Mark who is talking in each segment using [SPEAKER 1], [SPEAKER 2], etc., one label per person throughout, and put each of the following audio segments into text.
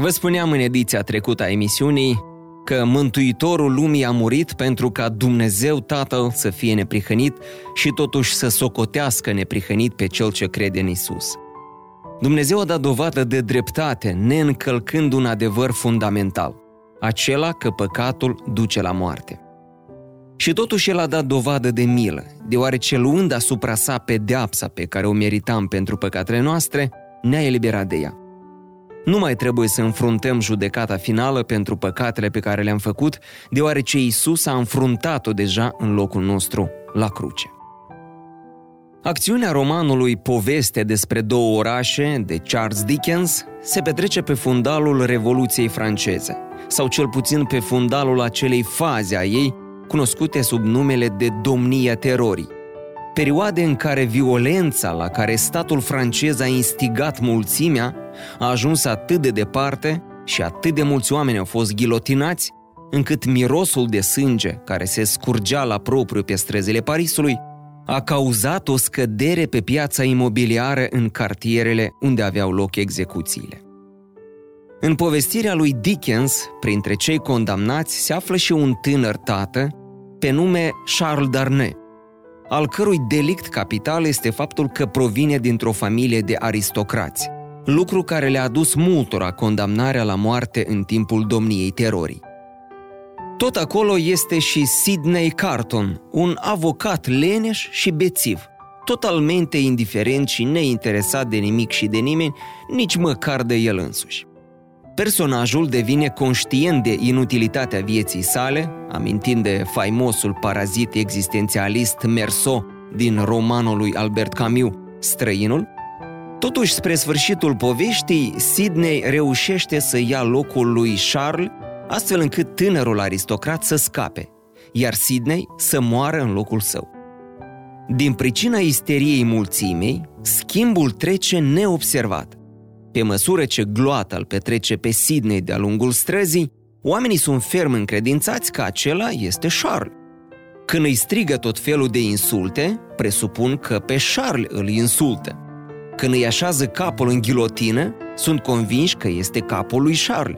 [SPEAKER 1] Vă spuneam în ediția trecută a emisiunii că Mântuitorul lumii a murit pentru ca Dumnezeu Tatăl să fie neprihănit și totuși să socotească neprihănit pe cel ce crede în Isus. Dumnezeu a dat dovadă de dreptate, neîncălcând un adevăr fundamental, acela că păcatul duce la moarte. Și totuși El a dat dovadă de milă, deoarece luând asupra sa pedeapsa pe care o meritam pentru păcatele noastre, ne-a eliberat de ea. Nu mai trebuie să înfruntăm judecata finală pentru păcatele pe care le-am făcut, deoarece Isus a înfruntat-o deja în locul nostru, la cruce. Acțiunea romanului Poveste despre două orașe de Charles Dickens se petrece pe fundalul Revoluției franceze, sau cel puțin pe fundalul acelei faze a ei, cunoscute sub numele de Domnia Terorii, perioade în care violența la care statul francez a instigat mulțimea a ajuns atât de departe și atât de mulți oameni au fost ghilotinați, încât mirosul de sânge care se scurgea la propriu pe străzile Parisului a cauzat o scădere pe piața imobiliară în cartierele unde aveau loc execuțiile. În povestirea lui Dickens, printre cei condamnați, se află și un tânăr tată pe nume Charles Darnay, al cărui delict capital este faptul că provine dintr-o familie de aristocrați, lucru care le-a adus multora condamnarea la moarte în timpul domniei terorii. Tot acolo este și Sidney Carton, un avocat leneș și bețiv, totalmente indiferent și neinteresat de nimic și de nimeni, nici măcar de el însuși. Personajul devine conștient de inutilitatea vieții sale, amintind de faimosul parazit existențialist Merso din romanul lui Albert Camus, Străinul, Totuși, spre sfârșitul poveștii, Sidney reușește să ia locul lui Charles, astfel încât tânărul aristocrat să scape, iar Sidney să moară în locul său. Din pricina isteriei mulțimei, schimbul trece neobservat. Pe măsură ce gloata îl petrece pe Sidney de-a lungul străzii, oamenii sunt ferm încredințați că acela este Charles. Când îi strigă tot felul de insulte, presupun că pe Charles îl insultă. Când îi așează capul în ghilotină, sunt convinși că este capul lui Charles.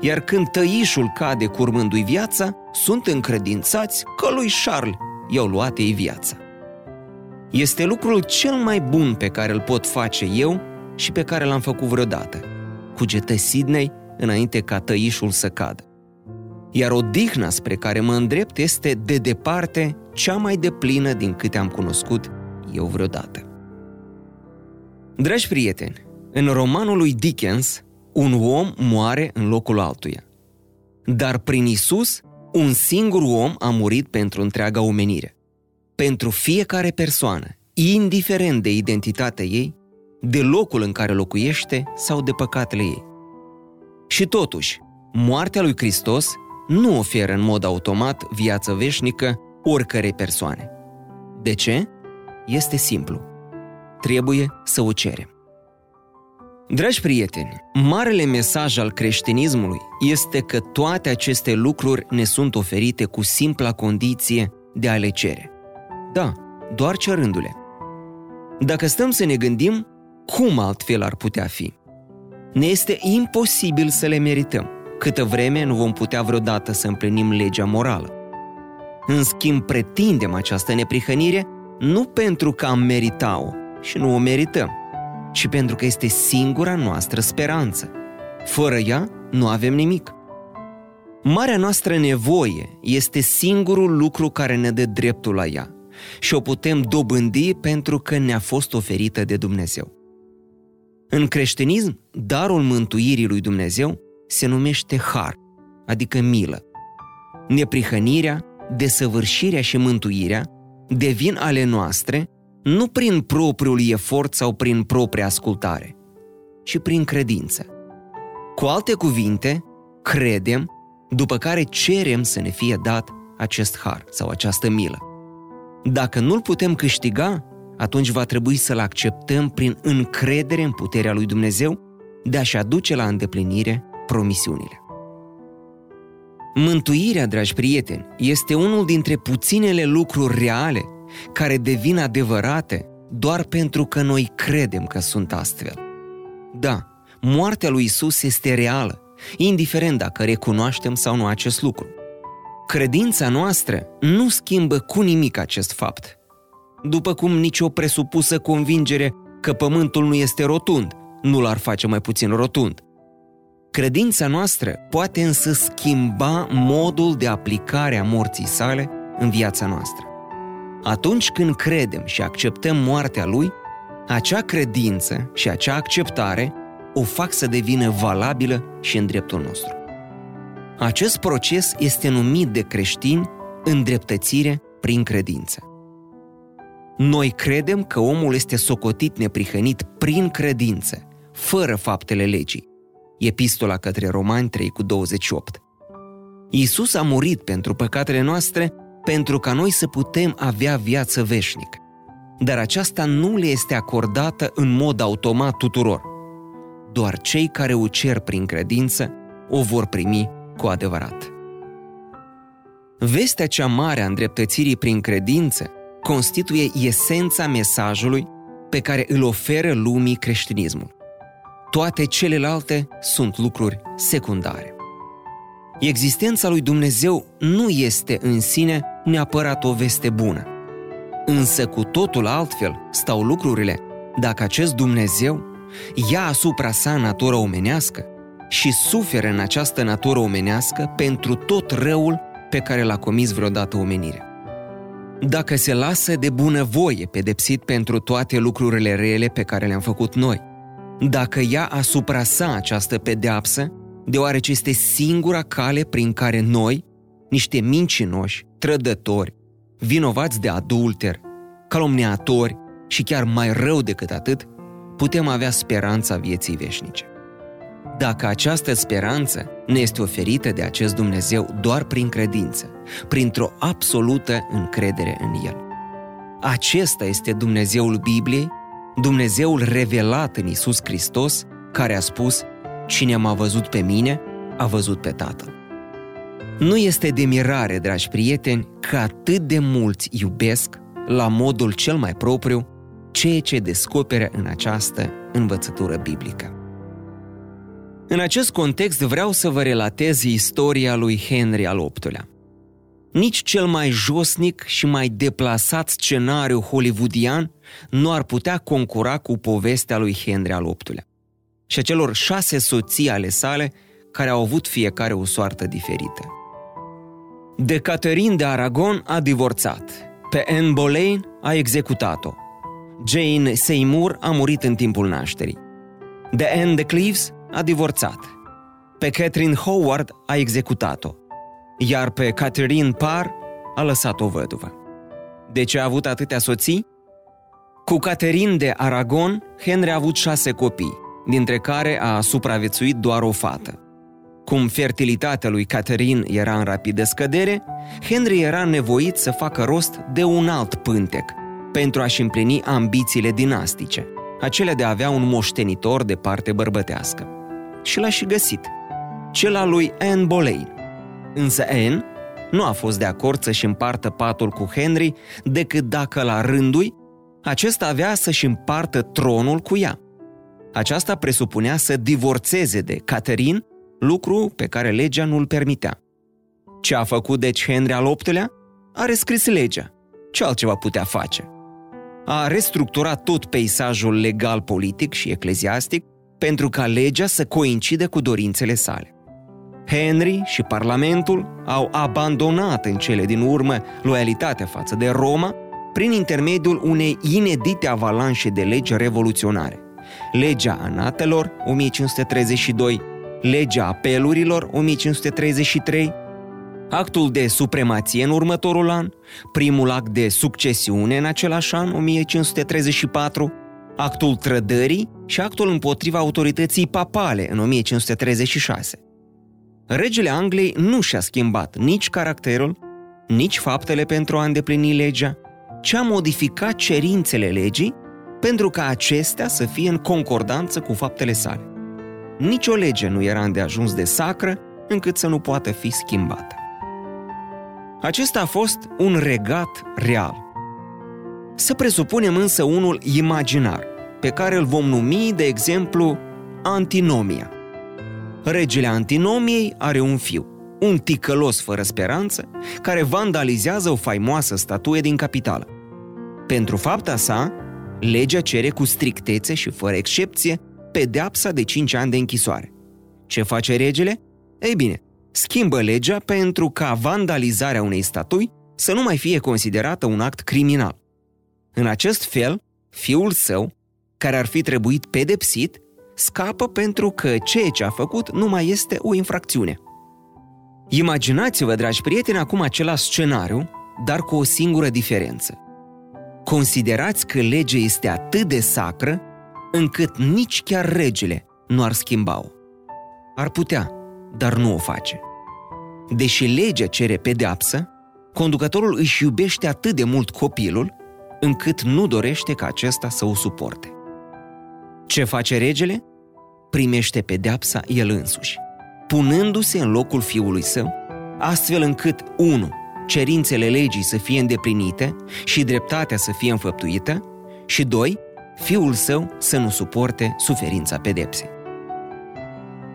[SPEAKER 1] Iar când tăișul cade curmându-i viața, sunt încredințați că lui Charles i-au luat ei viața. Este lucrul cel mai bun pe care îl pot face eu și pe care l-am făcut vreodată. Cugetă Sidney înainte ca tăișul să cadă. Iar odihna spre care mă îndrept este de departe cea mai deplină din câte am cunoscut eu vreodată. Dragi prieteni, în romanul lui Dickens, un om moare în locul altuia. Dar prin Isus, un singur om a murit pentru întreaga omenire. Pentru fiecare persoană, indiferent de identitatea ei, de locul în care locuiește sau de păcatele ei. Și totuși, moartea lui Hristos nu oferă în mod automat viață veșnică oricărei persoane. De ce? Este simplu. Trebuie să o cerem. Dragi prieteni, marele mesaj al creștinismului este că toate aceste lucruri ne sunt oferite cu simpla condiție de a le cere. Da, doar cerându-le. Dacă stăm să ne gândim, cum altfel ar putea fi? Ne este imposibil să le merităm, câtă vreme nu vom putea vreodată să împlinim legea morală. În schimb, pretindem această neprihănire nu pentru că am merita-o, și nu o merităm, ci pentru că este singura noastră speranță. Fără ea, nu avem nimic. Marea noastră nevoie este singurul lucru care ne dă dreptul la ea și o putem dobândi pentru că ne-a fost oferită de Dumnezeu. În creștinism, darul mântuirii lui Dumnezeu se numește har, adică milă. Neprihănirea, desăvârșirea și mântuirea devin ale noastre nu prin propriul efort sau prin propria ascultare, ci prin credință. Cu alte cuvinte, credem, după care cerem să ne fie dat acest har sau această milă. Dacă nu-l putem câștiga, atunci va trebui să-l acceptăm prin încredere în puterea lui Dumnezeu de a-și aduce la îndeplinire promisiunile. Mântuirea, dragi prieteni, este unul dintre puținele lucruri reale care devin adevărate doar pentru că noi credem că sunt astfel. Da, moartea lui Isus este reală, indiferent dacă recunoaștem sau nu acest lucru. Credința noastră nu schimbă cu nimic acest fapt. După cum nicio presupusă convingere că pământul nu este rotund nu l-ar face mai puțin rotund. Credința noastră poate însă schimba modul de aplicare a morții sale în viața noastră. Atunci când credem și acceptăm moartea lui, acea credință și acea acceptare o fac să devină valabilă și în dreptul nostru. Acest proces este numit de creștini îndreptățire prin credință. Noi credem că omul este socotit neprihănit prin credință, fără faptele legii. Epistola către Romani 3 cu 28. Iisus a murit pentru păcatele noastre pentru ca noi să putem avea viață veșnică. Dar aceasta nu le este acordată în mod automat tuturor. Doar cei care o cer prin credință o vor primi cu adevărat. Vestea cea mare a îndreptățirii prin credință constituie esența mesajului pe care îl oferă lumii creștinismul. Toate celelalte sunt lucruri secundare. Existența lui Dumnezeu nu este în sine neapărat o veste bună. Însă cu totul altfel stau lucrurile dacă acest Dumnezeu ia asupra sa natura omenească și suferă în această natură omenească pentru tot răul pe care l-a comis vreodată omenirea. Dacă se lasă de bunăvoie pedepsit pentru toate lucrurile rele pe care le-am făcut noi, dacă ia asupra sa această pedeapsă, deoarece este singura cale prin care noi, niște mincinoși, trădători, vinovați de adulter, calomniatori și chiar mai rău decât atât, putem avea speranța vieții veșnice. Dacă această speranță ne este oferită de acest Dumnezeu doar prin credință, printr-o absolută încredere în El. Acesta este Dumnezeul Bibliei, Dumnezeul revelat în Isus Hristos, care a spus, Cine m-a văzut pe mine, a văzut pe Tatăl. Nu este de mirare, dragi prieteni, că atât de mulți iubesc, la modul cel mai propriu, ceea ce descoperă în această învățătură biblică. În acest context vreau să vă relatez istoria lui Henry al VIII-lea. Nici cel mai josnic și mai deplasat scenariu hollywoodian nu ar putea concura cu povestea lui Henry al VIII-lea și a celor șase soții ale sale care au avut fiecare o soartă diferită. De Catherine de Aragon a divorțat, pe Anne Boleyn a executat-o, Jane Seymour a murit în timpul nașterii, de Anne de Cleves a divorțat, pe Catherine Howard a executat-o, iar pe Catherine Parr a lăsat-o văduvă. De ce a avut atâtea soții? Cu Catherine de Aragon, Henry a avut șase copii, dintre care a supraviețuit doar o fată. Cum fertilitatea lui Catherine era în rapidă scădere, Henry era nevoit să facă rost de un alt pântec pentru a-și împlini ambițiile dinastice, acelea de a avea un moștenitor de parte bărbătească. Și l-a și găsit, cel al lui Anne Boleyn. Însă Anne nu a fost de acord să-și împartă patul cu Henry decât dacă la rândui acesta avea să-și împartă tronul cu ea. Aceasta presupunea să divorțeze de Catherine, lucru pe care legea nu-l permitea. Ce a făcut deci Henry al VIII-lea? A rescris legea. Ce altceva putea face? A restructurat tot peisajul legal, politic și ecleziastic pentru ca legea să coincide cu dorințele sale. Henry și Parlamentul au abandonat în cele din urmă loialitatea față de Roma prin intermediul unei inedite avalanșe de legi revoluționare. Legea Anatelor 1532, Legea Apelurilor 1533, actul de supremație în următorul an, primul act de succesiune în același an 1534, actul trădării și actul împotriva autorității papale în 1536. Regele Angliei nu și-a schimbat nici caracterul, nici faptele pentru a îndeplini legea, ci a modificat cerințele legii pentru ca acestea să fie în concordanță cu faptele sale. Nici o lege nu era îndeajuns de sacră încât să nu poată fi schimbată. Acesta a fost un regat real. Să presupunem însă unul imaginar, pe care îl vom numi, de exemplu, antinomia. Regele antinomiei are un fiu, un ticălos fără speranță, care vandalizează o faimoasă statuie din capitală. Pentru fapta sa, legea cere cu strictețe și fără excepție pedeapsa de 5 ani de închisoare. Ce face regele? Ei bine, schimbă legea pentru ca vandalizarea unei statui să nu mai fie considerată un act criminal. În acest fel, fiul său, care ar fi trebuit pedepsit, scapă pentru că ceea ce a făcut nu mai este o infracțiune. Imaginați-vă, dragi prieteni, acum același scenariu, dar cu o singură diferență. Considerați că legea este atât de sacră încât nici chiar regele nu ar schimba-o. Ar putea, dar nu o face. Deși legea cere pedeapsă, conducătorul își iubește atât de mult copilul, încât nu dorește ca acesta să o suporte. Ce face regele? Primește pedeapsa el însuși, punându-se în locul fiului său, astfel încât 1. Cerințele legii să fie îndeplinite și dreptatea să fie înfăptuită și 2. Fiul său să nu suporte suferința pedepsei.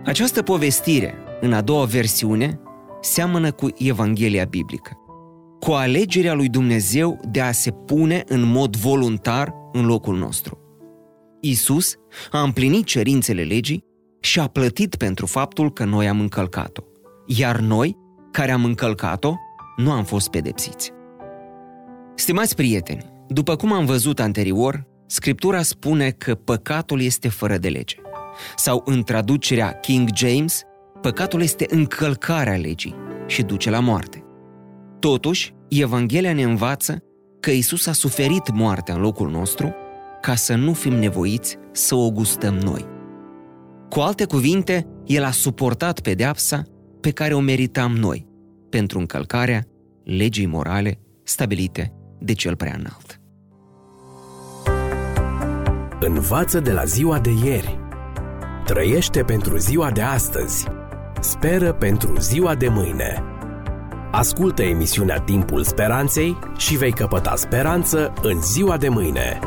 [SPEAKER 1] Această povestire, în a doua versiune, seamănă cu Evanghelia biblică, cu alegerea lui Dumnezeu de a se pune în mod voluntar în locul nostru. Isus a împlinit cerințele legii și a plătit pentru faptul că noi am încălcat-o. Iar noi, care am încălcat-o, nu am fost pedepsiți. Stimați prieteni, după cum am văzut anterior, Scriptura spune că păcatul este fără de lege. Sau în traducerea King James, păcatul este încălcarea legii și duce la moarte. Totuși, Evanghelia ne învață că Isus a suferit moartea în locul nostru ca să nu fim nevoiți să o gustăm noi. Cu alte cuvinte, El a suportat pedeapsa pe care o meritam noi pentru încălcarea legii morale stabilite de cel prea înalt.
[SPEAKER 2] Învață de la ziua de ieri. Trăiește pentru ziua de astăzi. Speră pentru ziua de mâine. Ascultă emisiunea Timpul Speranței și vei căpăta speranță în ziua de mâine.